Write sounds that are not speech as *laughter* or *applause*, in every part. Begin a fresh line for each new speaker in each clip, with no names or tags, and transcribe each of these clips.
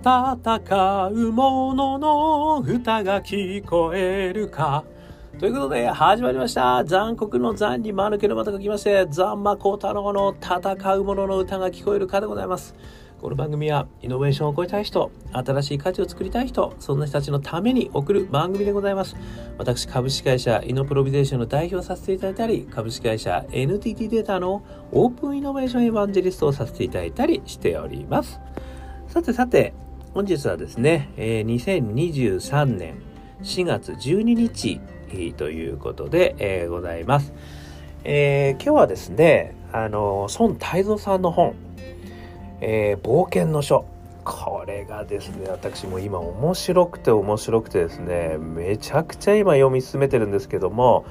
戦う者のの歌が聞こえるか。ということで、始まりました。残酷の残に間抜けのまたがきまして、ザンマコ太郎の戦う者のの歌が聞こえるかでございます。この番組は、イノベーションを超えたい人、新しい価値を作りたい人、そんな人たちのために送る番組でございます。私、株式会社イノプロビゼーションの代表をさせていただいたり、株式会社 NTT データのオープンイノベーションエヴァンジェリストをさせていただいたりしております。さてさて、本日はですね、えー、2023年4月12日、ということで、えー、ございます。えー、今日はですね、あの、孫泰造さんの本、えー、冒険の書。これがですね、私も今面白くて面白くてですね、めちゃくちゃ今読み進めてるんですけども、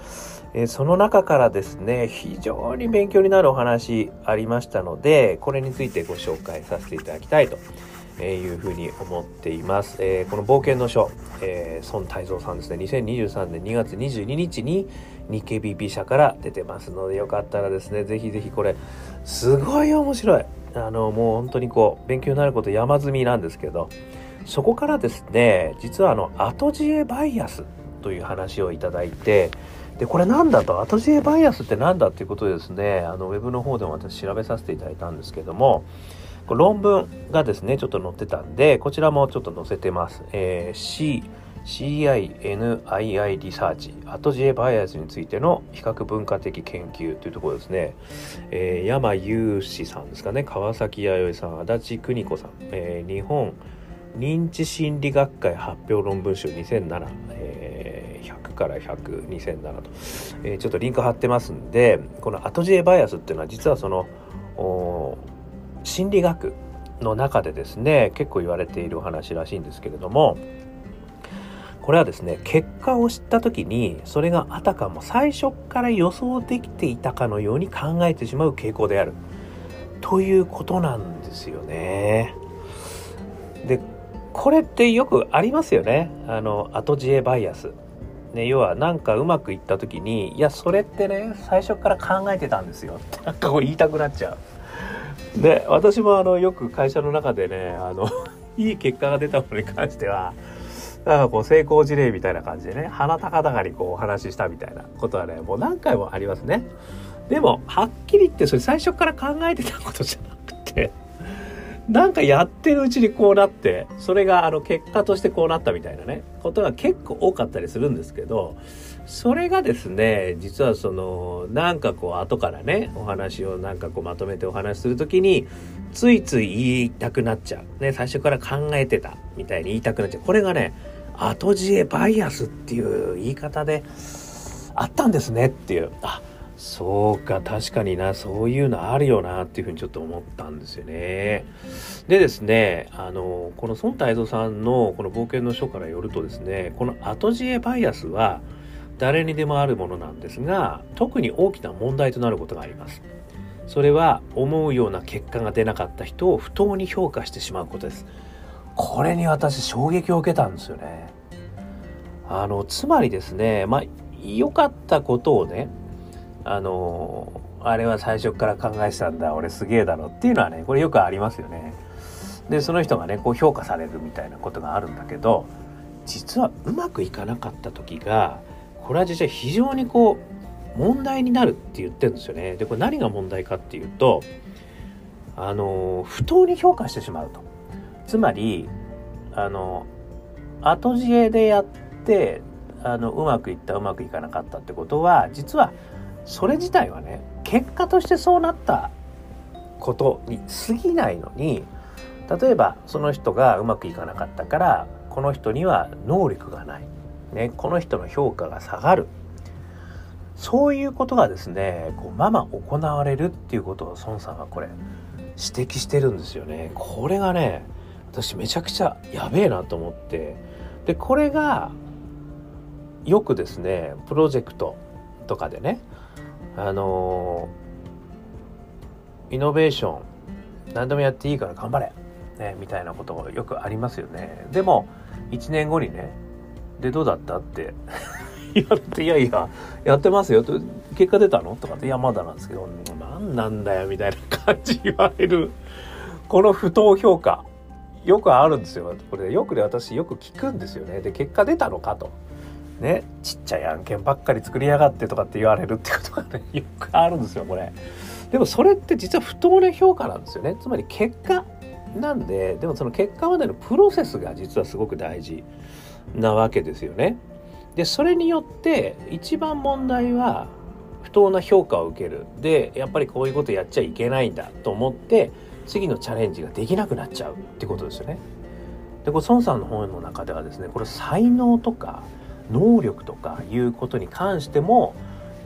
えー、その中からですね、非常に勉強になるお話ありましたので、これについてご紹介させていただきたいとえいうふうに思っています。えー、この冒険の書、えー、孫泰造さんですね、2023年2月22日に日経 BP 社から出てますので、よかったらですね、ぜひぜひこれ、すごい面白い。あの、もう本当にこう、勉強になること山積みなんですけど、そこからですね、実はあの、後知恵バイアスという話をいただいて、で、これなんだと、後知恵バイアスってなんだっていうことでですね、あの、ウェブの方でも私調べさせていただいたんですけども、論文がですね、ちょっと載ってたんで、こちらもちょっと載せてます。えー、C、CINII リサーチ、後知恵バイアスについての比較文化的研究というところですね。えー、山雄志さんですかね、川崎弥生さん、足立邦子さん、えー、日本認知心理学会発表論文集2007、えー、100から100、2007と、えー、ちょっとリンク貼ってますんで、この後知恵バイアスっていうのは実はその、心理学の中でですね結構言われているお話らしいんですけれどもこれはですね結果を知った時にそれがあたかも最初から予想できていたかのように考えてしまう傾向であるということなんですよね。でこれってよくありますよねあの後知恵バイアス。ね、要はなんかうまくいった時にいやそれってね最初から考えてたんですよってなんかこう言いたくなっちゃう。で私もあのよく会社の中でねあの *laughs* いい結果が出たものに関してはなんかこう成功事例みたいな感じでね鼻高々にこうお話ししたみたいなことはねもう何回もありますね。でもはっきり言ってそれ最初から考えてたことじゃなくて *laughs* なんかやってるうちにこうなってそれがあの結果としてこうなったみたいなねことが結構多かったりするんですけどそれがですね実はそのなんかこう後からねお話をなんかこうまとめてお話しする時についつい言いたくなっちゃう。ね最初から考えてたみたいに言いたくなっちゃう。これがね後知恵バイアスっていう言い方であったんですねっていう。あそうか確かになそういうのあるよなっていうふうにちょっと思ったんですよね。でですねあのこの孫太蔵さんのこの冒険の書からよるとですねこの後知恵バイアスは誰にでもあるものなんですが特に大きな問題となることがあります。それは思うような結果が出なかった人を不当に評価してしまうことです。これに私衝撃を受けたんですよね。あのつまりですねまあ良かったことをねあのあれは最初から考えてたんだ俺すげえだろっていうのはねこれよくありますよね。でその人がねこう評価されるみたいなことがあるんだけど実はうまくいかなかった時がこれは実は非常にこう問題になるって言ってるんですよね。でこれ何が問題かっていうとあの不当に評価してしまうと。つまりあの後知恵でやってあのうまくいったうまくいかなかったってことは実はそれ自体はね結果としてそうなったことに過ぎないのに例えばその人がうまくいかなかったからこの人には能力がないね、この人の評価が下がる。そういうことがですねこうまま行われるっていうことを孫さんはこれ指摘してるんですよね。これがね私めちゃくちゃやべえなと思って。でこれがよくですねプロジェクトとかでねあのイノベーション何でもやっていいから頑張れ、ね、みたいなことがよくありますよね。でも1年後にねでどうだった？って。*laughs* 言われて「いやいややってますよ」と「結果出たの?」とかって「いやまだなんですけど何なんだよ」みたいな感じ言われる。この不当評価。よくあるんですよ。これよくね私よく聞くんですよね。で結果出たのかと。ね。ちっちゃい案件ばっかり作りやがってとかって言われるってことがね *laughs* よくあるんですよこれ。でもそれって実は不当な評価なんですよね。つまり結果なんででもその結果までのプロセスが実はすごく大事。なわけですよね。でそれによって一番問題は不当な評価を受ける。でやっぱりこういうことやっちゃいけないんだと思って次のチャレンジができなくなっちゃう。ってことですよね。でこれ孫さんの本の中ではですねこれ才能とか能力とかいうことに関しても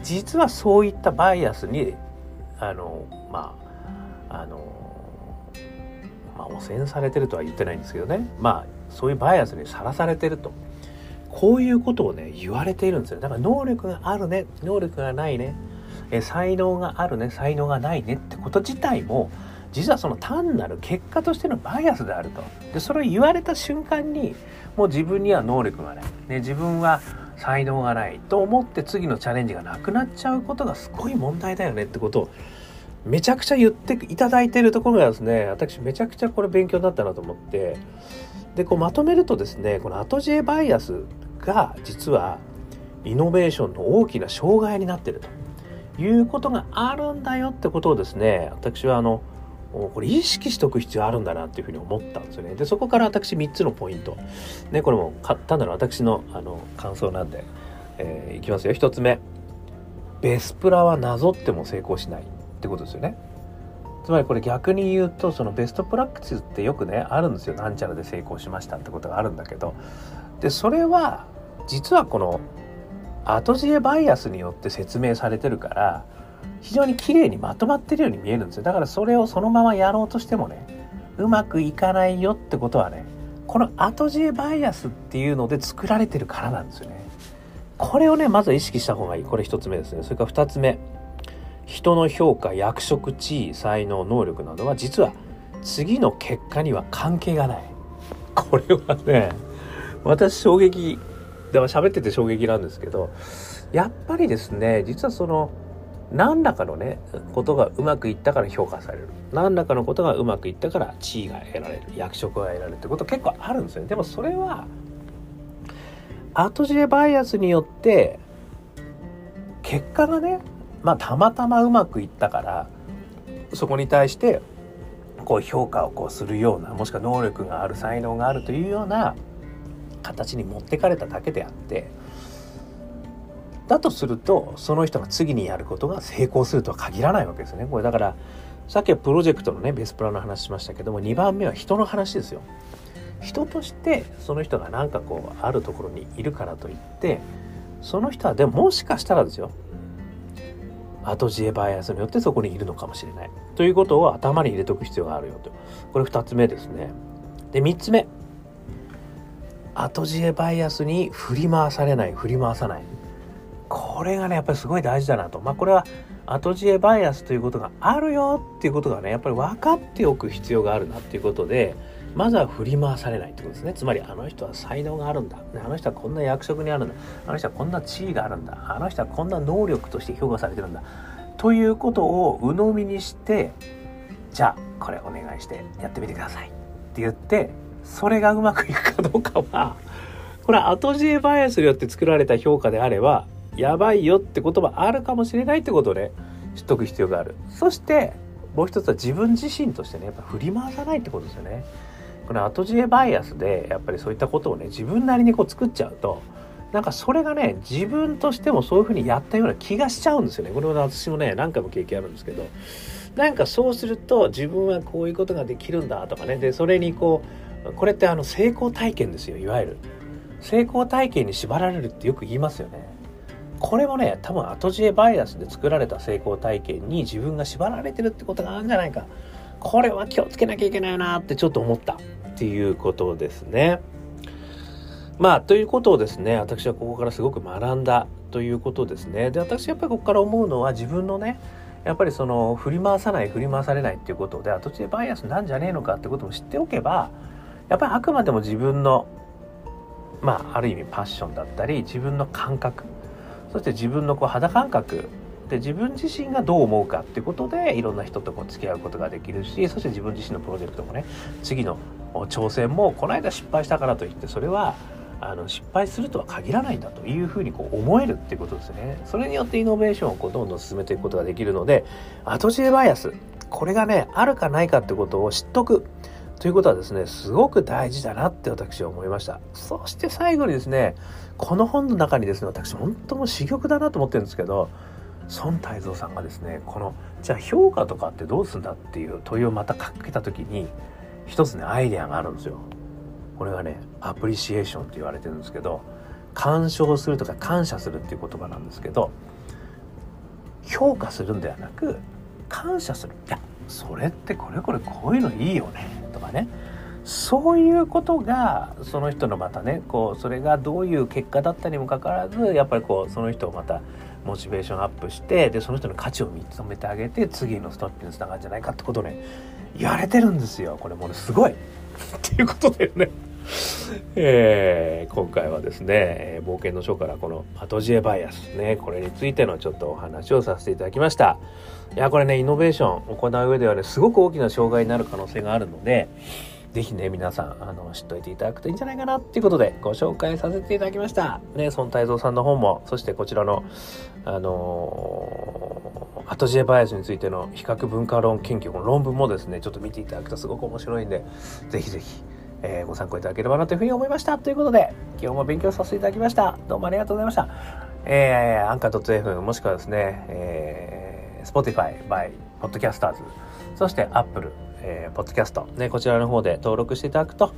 実はそういったバイアスにあのまああのまあ汚染されてるとは言ってないんですけどね。まそういうバイアスにさらされてると。こういうことをね言われているんですよ。だから能力があるね。能力がないね。え才能があるね。才能がないね。ってこと自体も実はその単なる結果としてのバイアスであると。でそれを言われた瞬間にもう自分には能力がない、ね、自分は才能がないと思って次のチャレンジがなくなっちゃうことがすごい問題だよねってことをめちゃくちゃ言っていただいているところがですね私めちゃくちゃこれ勉強になったなと思ってでこうまとめるとですねこの後知恵バイアスが実はイノベーションの大きな障害になっていると。いうことがあるんだよってことをですね私はあのこれ意識しておく必要あるんだなっていうふうに思ったんですよね。でそこから私3つのポイント、ね、これも単なる私のあの感想なんで、えー、いきますよ。1つ目。ベスプラはなぞっても成功しない。ってことですよね。つまりこれ逆に言うとそのベストプラクティスってよくねあるんですよ。なんちゃらで成功しましたってことがあるんだけど。でそれは実はこの後知恵バイアスによって説明されてるから非常に綺麗にまとまってるように見えるんですよ。だからそれをそのままやろうとしてもねうまくいかないよってことはねこの後知恵バイアスっていうので作られてるからなんですよね。これをねまず意識した方がいい。これ一つ目ですね。それから二つ目。人の評価役職地位才能能力などは実は次の結果には関係がない。これはね私衝撃では喋ってて衝撃なんですけどやっぱりですね実はその何らかのねことがうまくいったから評価される。何らかのことがうまくいったから地位が得られる。役職が得られるってこと結構あるんですよね。でもそれは後知恵バイアスによって結果がねまあたまたまうまくいったからそこに対してこう評価をこうするようなもしくは能力がある才能があるというような形に持ってかれただけであってだとするとその人が次にやることが成功するとは限らないわけですね。これだからさっきはプロジェクトのねベスプラの話しましたけども2番目は人の話ですよ。人としてその人が何かこうあるところにいるからといってその人はでももしかしたらですよ後知恵バイアスによってそこにいるのかもしれない。ということを頭に入れておく必要があるよと。これ2つ目ですね。で3つ目。後知恵バイアスに振り回されない。振り回さない。これがねやっぱりすごい大事だなと。まあこれは後知恵バイアスということがあるよっていうことがねやっぱり分かっておく必要があるなっていうことでまずは振り回されないってことですね。つまりあの人は才能があるんだ。あの人はこんな役職にあるんだ。あの人はこんな地位があるんだ。あの人はこんな能力として評価されてるんだ。ということを鵜呑みにしてじゃあこれお願いしてやってみてくださいって言ってそれがうまくいくかどうかはこれは後知恵バイアスによって作られた評価であればやばいよってことはあるかもしれないってことをね知っとく必要がある。そしてもう一つは自分自身としてねやっぱ振り回さないってことですよね。この後知恵バイアスでやっぱりそういったことをね自分なりにこう作っちゃうとなんかそれがね自分としてもそういうふうにやったような気がしちゃうんですよね。これは私もね何回も経験あるんですけど。なんかそうすると自分はこういうことができるんだとかね。でそれにこうこれってあの成功体験ですよいわゆる。成功体験に縛られるってよく言いますよね。これもね多分後知恵バイアスで作られた成功体験に自分が縛られてるってことがあるんじゃないか。これは気をつけなきゃいけないなってちょっと思ったっていうことですね。まあということをですね私はここからすごく学んだということですね。で私やっぱりここから思うのは自分のねやっぱりその振り回さない振り回されないっていうことで後知恵バイアスなんじゃねえのかってことも知っておけばやっぱりあくまでも自分のまあある意味パッションだったり自分の感覚そして自分のこう肌感覚で自分自身がどう思うかってことでいろんな人とこう付き合うことができるしそして自分自身のプロジェクトもね次の挑戦もこの間失敗したからといってそれはあの失敗するとは限らないんだというふうにこう思えるっていうことですね。それによってイノベーションをこうどんどん進めていくことができるので後知恵バイアスこれがねあるかないかってことを知っとくということはですねすごく大事だなって私は思いましたそして最後にですねこの本の中にですね私本当も珠玉だなと思ってるんですけど孫泰造さんがですねこのじゃあ評価とかってどうすんだっていう問いをまたかけた時に一つねアイデアがあるんですよ。これがねアプリシエーションって言われてるんですけど鑑賞するとか感謝するっていう言葉なんですけど評価するんではなく感謝する。いやそれってこれこれこういうのいいよねとかね。そういうことがその人のまたねこうそれがどういう結果だったにもかかわらずやっぱりこうその人をまたモチベーションアップしてでその人の価値を認めてあげて次のストップにつながるんじゃないかってことをね言われてるんですよ。これもうねすごい。*laughs* っていうことでね。えー、今回はですね、冒険の書からこのアトジエバイアスね、これについてのちょっとお話をさせていただきました。いや、これね、イノベーションを行う上ではね、すごく大きな障害になる可能性があるので、ぜひね、皆さん、あの、知っといていただくといいんじゃないかなっていうことで、ご紹介させていただきました。ね、孫泰造さんの本も、そしてこちらの、あのー、アトジエバイアスについての比較文化論研究、の論文もですね、ちょっと見ていただくとすごく面白いんで、ぜひぜひ、えー、ご参考いただければなというふうに思いました。ということで、今日も勉強させていただきました。どうもありがとうございました。えー、アンカー .fm もしくはですね、えー、Spotify by Podcasters、そして Apple、えー、Podcast、ね、こちらの方で登録していただくと、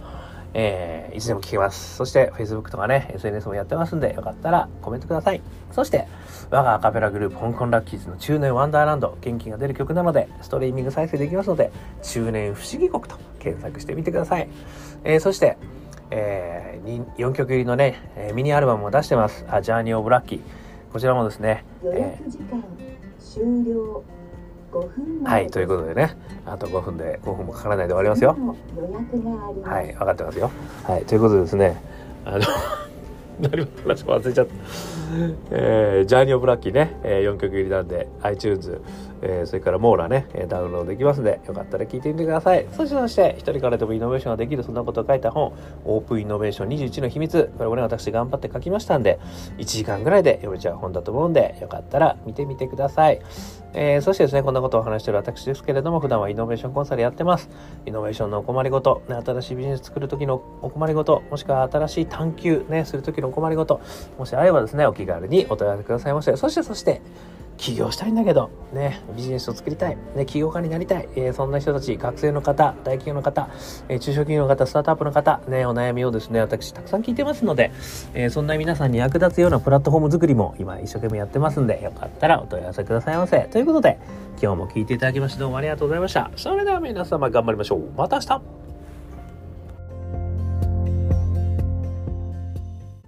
えー、いつでも聞けます。そして Facebook とかね、SNS もやってますんで、よかったらコメントください。そして、我がアカペラグループ、香港ラッキーズの中年ワンダーランド、元気が出る曲なので、ストリーミング再生できますので、中年不思議国と検索してみてください。えー、そして、えー、4曲入りのね、えー、ミニアルバムを出してます。あジャーニー・オブ・ラッキー。こちらもですね、えー、はい、ということでね、あと5分で、5分もかからないで終わりますよ。はい、分かってますよ。はい、ということでですね、あの *laughs* 何も話も忘れちゃった。えー、ジャーニー・オブ・ラッキーね、えー、4曲入りなんで iTunes、えー、それからモーラね、ダウンロードできますので、よかったら聞いてみてください。そしてそして、一人からでもイノベーションができる、そんなことを書いた本、オープンイノベーション21の秘密。これもね、私頑張って書きましたんで、1時間ぐらいで読めちゃう本だと思うんで、よかったら見てみてください。えー、そしてですね、こんなことを話してる私ですけれども、普段はイノベーションコンサルやってます。イノベーションのお困りごと、ね、新しいビジネス作る時のお困りごと、もしくは新しい探求、ね、する時のお困りごと、もしあればですね、お気軽にお問い合わせくださいませ。そして、そして、起業したいんだけど、ね、ビジネスを作りたい、ね、起業家になりたい、えー、そんな人たち、学生の方、大企業の方、えー、中小企業の方、スタートアップの方、ね、お悩みをですね、私たくさん聞いてますので、えー、そんな皆さんに役立つようなプラットフォーム作りも今一生懸命やってますんで、よかったらお問い合わせくださいませ。ということで、今日も聞いていただきましてどうもありがとうございました。それでは皆様頑張りましょう。また明日